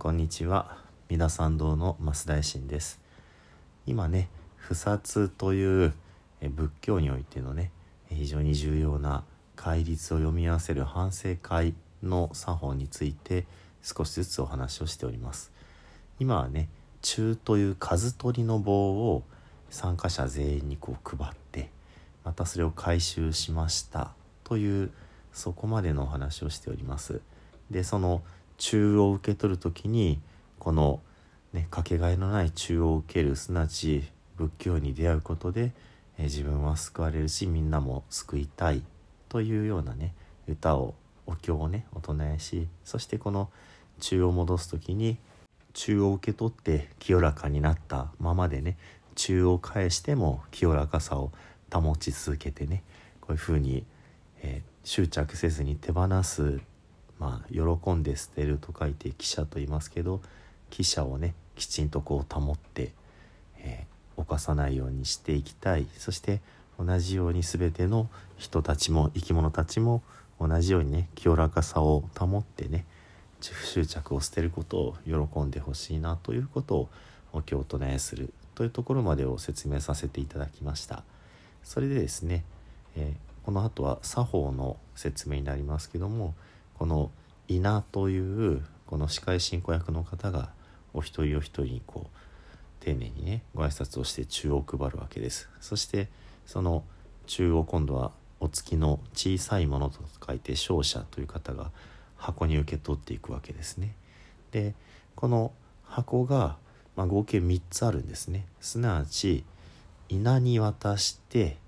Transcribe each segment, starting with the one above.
こんにちは。三田参道の増大臣です。今ね不殺という仏教においてのね非常に重要な戒律を読み合わせる反省会の作法について少しずつお話をしております。今はね中という数取りの棒を参加者全員にこう配ってまたそれを回収しましたというそこまでのお話をしております。でその中を受け取る時にこのねかけがえのない中を受けるすなわち仏教に出会うことで、え自分は救われるしみんなも救いたいというようなね歌をお経をねお唱えしそしてこの中を戻す時に中を受け取って清らかになったままでね中を返しても清らかさを保ち続けてねこういうふうに、えー、執着せずに手放すまあ喜んで捨てると書いて汽車と言いますけど汽車をねきちんとこう保って、えー、犯さないようにしていきたい。そして同じように全ての人たちも生き物たちも同じようにね清らかさを保ってね執着を捨てることを喜んでほしいなということをお経とねするというところまでを説明させていただきました。それでですね、えー、この後は作法の説明になりますけどもこの稲というこの司会進行役の方がお一人お一人にこう丁寧にねご挨拶をして中を配るわけです。そしてその中を今度はお月の小さいものと書いて勝者という方が箱に受け取っていくわけですね。でこの箱が、まあ、合計3つあるんですね。すなわち稲に渡して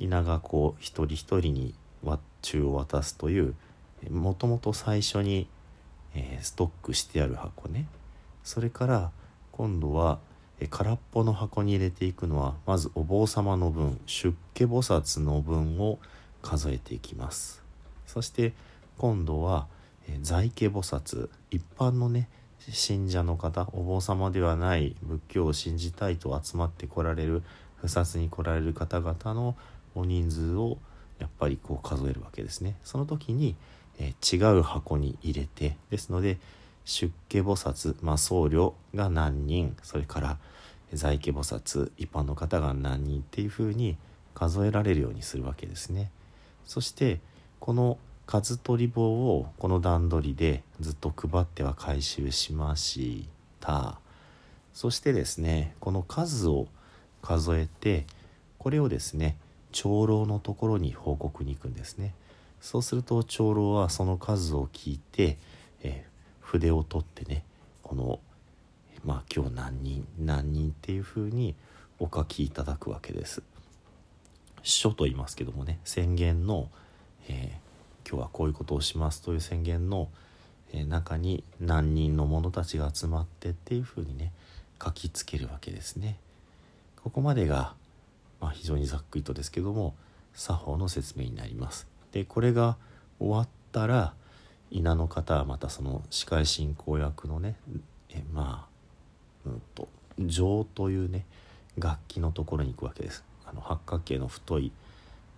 稲がこう一人一人に中を渡すというもともと最初に、えー、ストックしてある箱ね。それから今度は、えー、空っぽの箱に入れていくのはまずお坊様の分出家菩薩の分を数えていきます。そして今度は、えー、在家菩薩一般のね信者の方お坊様ではない仏教を信じたいと集まってこられる不殺に来られる方々のお人数をやっぱりこう数えるわけですね。その時にえー、違う箱に入れてですので出家菩薩、まあ、僧侶が何人それから在家菩薩一般の方が何人っていうふうに数えられるようにするわけですね。そしてこの数取り棒をこの段取りでずっと配っては回収しましたそしてですねこの数を数えてこれをですね長老のところに報告に行くんですね。そうすると長老はその数を聞いて、え、筆を取ってねこのまあ今日何人何人っていうふうにお書きいただくわけです。書と言いますけどもね宣言の、えー、今日はこういうことをしますという宣言の、えー、中に何人の者たちが集まってっていうふうにね書きつけるわけですね。ここまでが、まあ、非常にざっくりとですけども作法の説明になります。でこれが終わったら稲の方はまたその司会進行役のねえまあうんと上というね楽器のところに行くわけです。あの八角形の太い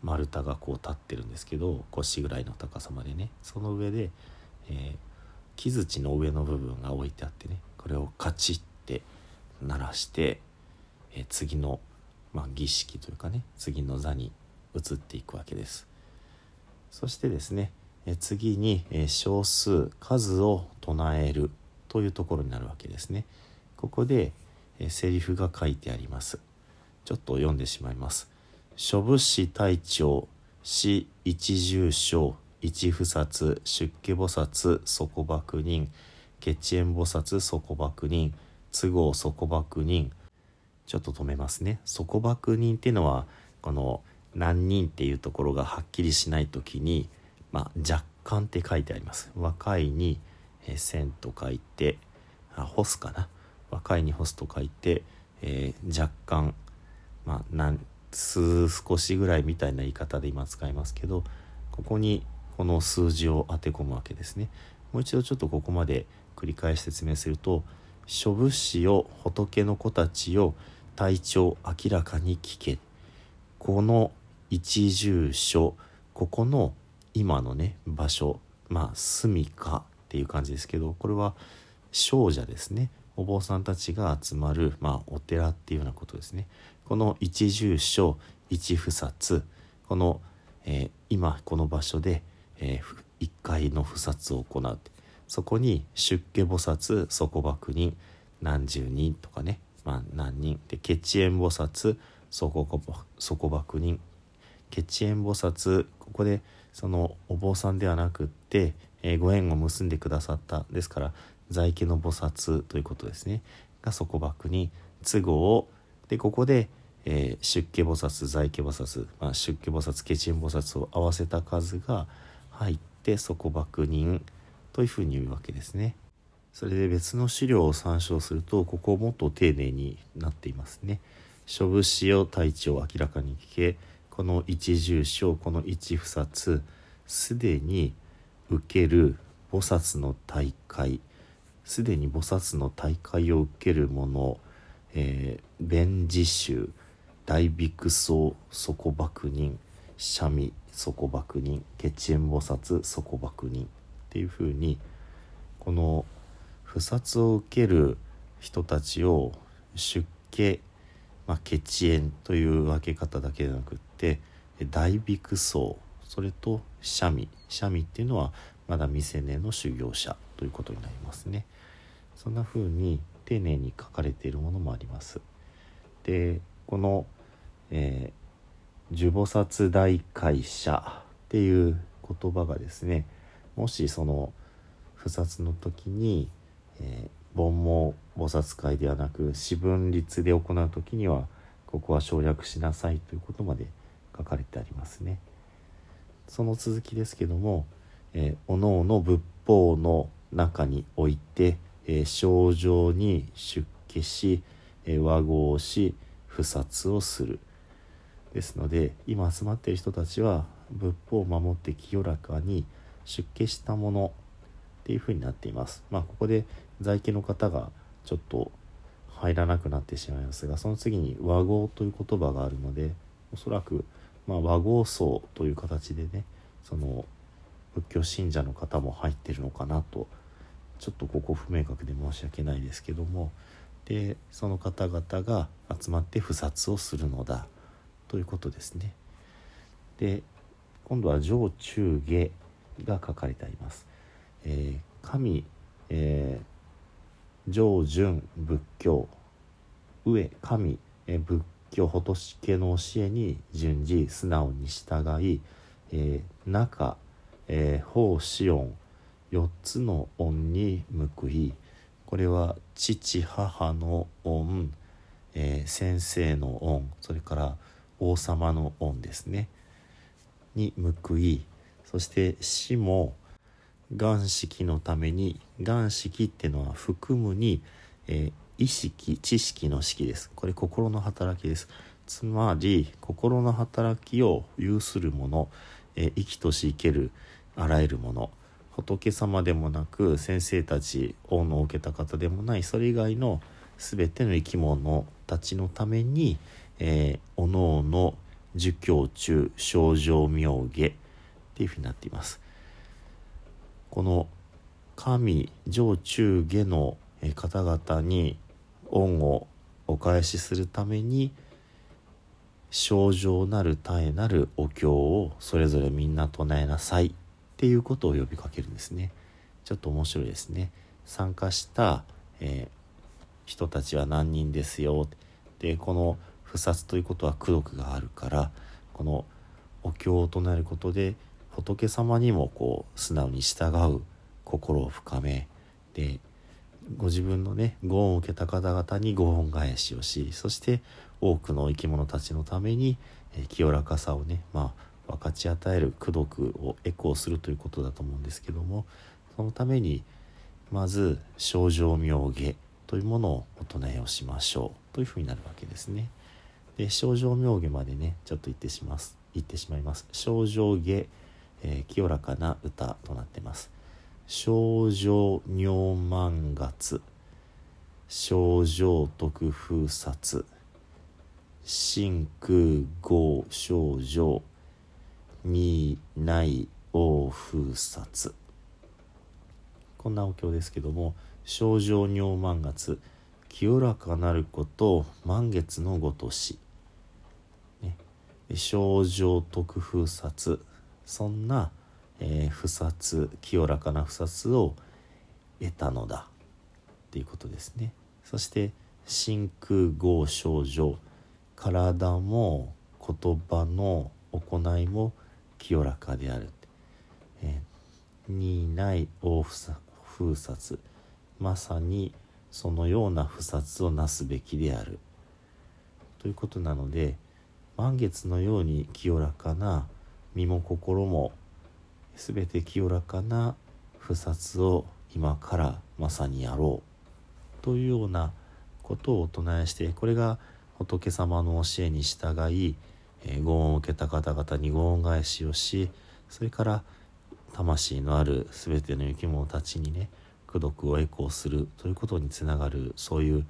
丸太がこう立ってるんですけど腰ぐらいの高さまでねその上で、えー、木槌の上の部分が置いてあってねこれをカチッて鳴らして、えー、次の、まあ、儀式というかね次の座に移っていくわけです。そしてですねえ次に、え少数数を唱えるというところになるわけですね。ここで、えセリフが書いてあります。ちょっと読んでしまいます。諸仏師隊長死一重将一不殺出家菩薩底幕人血縁菩薩底幕人都合底幕人。ちょっと止めますね。底幕人っていうのはこの何人っていうところがはっきりしない時に、まあ、若干って書いてあります。若いに、え、線と書いてあ干すかな。若いに干すと書いて、えー、若干まあなん数少しぐらいみたいな言い方で今使いますけどここにこの数字を当て込むわけですね。もう一度ちょっとここまで繰り返し説明すると「諸物資を仏の子たちを体調明らかに聞け」この一住所ここの今のね場所まあ住みかっていう感じですけどこれは少者ですね。お坊さんたちが集まる、まあ、お寺っていうようなことですね。この一住所一不殺この、えー、今この場所で、えー、1回の不殺を行う。そこに出家菩薩底幕人何十人とかね、まあ、何人。で血縁菩薩底幕人血縁菩薩ここでそのお坊さんではなくって、えー、ご縁を結んでくださったですから在家の菩薩ということですねが底幕に都合をでここで、えー、出家菩薩在家菩薩、まあ、出家菩薩血縁菩薩を合わせた数が入って底幕人というふうに言うわけですね。それで別の資料を参照するとここもっと丁寧になっていますね。諸物を体調を明らかに聞けこの一住所この一不殺すでに受ける菩薩の大会すでに菩薩の大会を受ける者、えー、弁持衆大บิ๊僧底幕人三味底幕人血縁菩薩底幕人っていうふうにこの不殺を受ける人たちを出家、まあ、血縁という分け方だけでなくって大บิ๊僧それと三味三味っていうのはまだ未成年の修行者ということになりますね。そんな風に丁寧に書かれているものもあります。でこの、えー、呪菩薩大会社っていう言葉がですねもしその不殺の時に、えー、煩悩菩薩会ではなく四分律で行う時にはここは省略しなさいということまで書かれてありますね。その続きですけども、えー、おのおの仏法の中において、えー、症状に出家し、えー、和合し不殺をするですので今集まっている人たちは仏法を守って清らかに出家したものっていうふうになっています。まあここで在家の方がちょっと入らなくなってしまいますがその次に和合という言葉があるのでおそらくまあ和合僧という形でねその仏教信者の方も入ってるのかなとちょっとここ不明確で申し訳ないですけどもでその方々が集まって不殺をするのだということですね。で今度は上中下が書かれてあります。えー、神、えー、上順仏教上神、えー、仏教仏家の教えに順次素直に従い、えー、中、えー、法子音4つの音に報いこれは父母の音、えー、先生の音それから王様の音ですねに報いそして死も願式のために願式っていうのは含むに、えー、意識知識の式です。これ心の働きです。つまり心の働きを有するもの、え、生きとし生けるあらゆるもの。仏様でもなく先生たち恩のを受けた方でもないそれ以外の全ての生き物たちのために、えー、おのおの儒教中症状妙下っていうふうになっています。この神上中下の方々に恩をお返しするために症状なる絶えなるお経をそれぞれみんな唱えなさいっていうことを呼びかけるんですね。ちょっと面白いですね。参加した、えー、人たちは何人ですよ。でこの不殺ということは功徳があるからこのお経を唱えることで仏様にもこう素直に従う心を深めでご自分のねご恩を受けた方々にご恩返しをしそして多くの生き物たちのために、え清らかさをねまあ分かち与える功徳をエコーするということだと思うんですけどもそのためにまず症状妙下というものをお唱えをしましょうというふうになるわけですね。で症状妙下までねちょっと言ってします言ってしまいます。症状下えー、清らかな歌となってます「症状尿満月」「症状特風殺」「真空合症状」「二内王風殺」こんなお経ですけども「症状尿満月。清らかなること満月のごとし」ね「症状特風殺」そんな、えー、不殺清らかな不殺を得たのだっていうことですね。そして真空合症状体も言葉の行いも清らかである、えー、にない大封殺。まさにそのような不殺をなすべきである。ということなので満月のように清らかな身も心も全て清らかな不殺を今からまさにやろうというようなことをお唱えしてこれが仏様の教えに従い、えー、ご恩を受けた方々にご恩返しをしそれから魂のある全ての生き物たちにね功徳を栄光するということにつながるそういう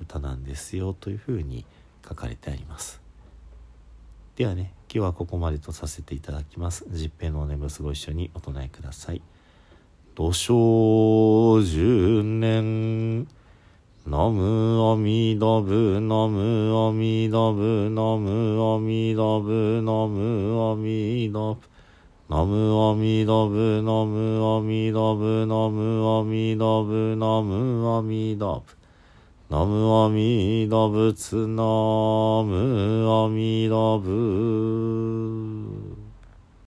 歌なんですよというふうに書かれてあります。ではね今日はここまでとさせていただきます。十平のお念仏ご一緒にお唱えください。土生十年。ナムアミダブナムアミダブナムアミダブナムアミダブナムアミダブナムアミダブナムアミダブナムアミダブナムアミダブツナムアミダブ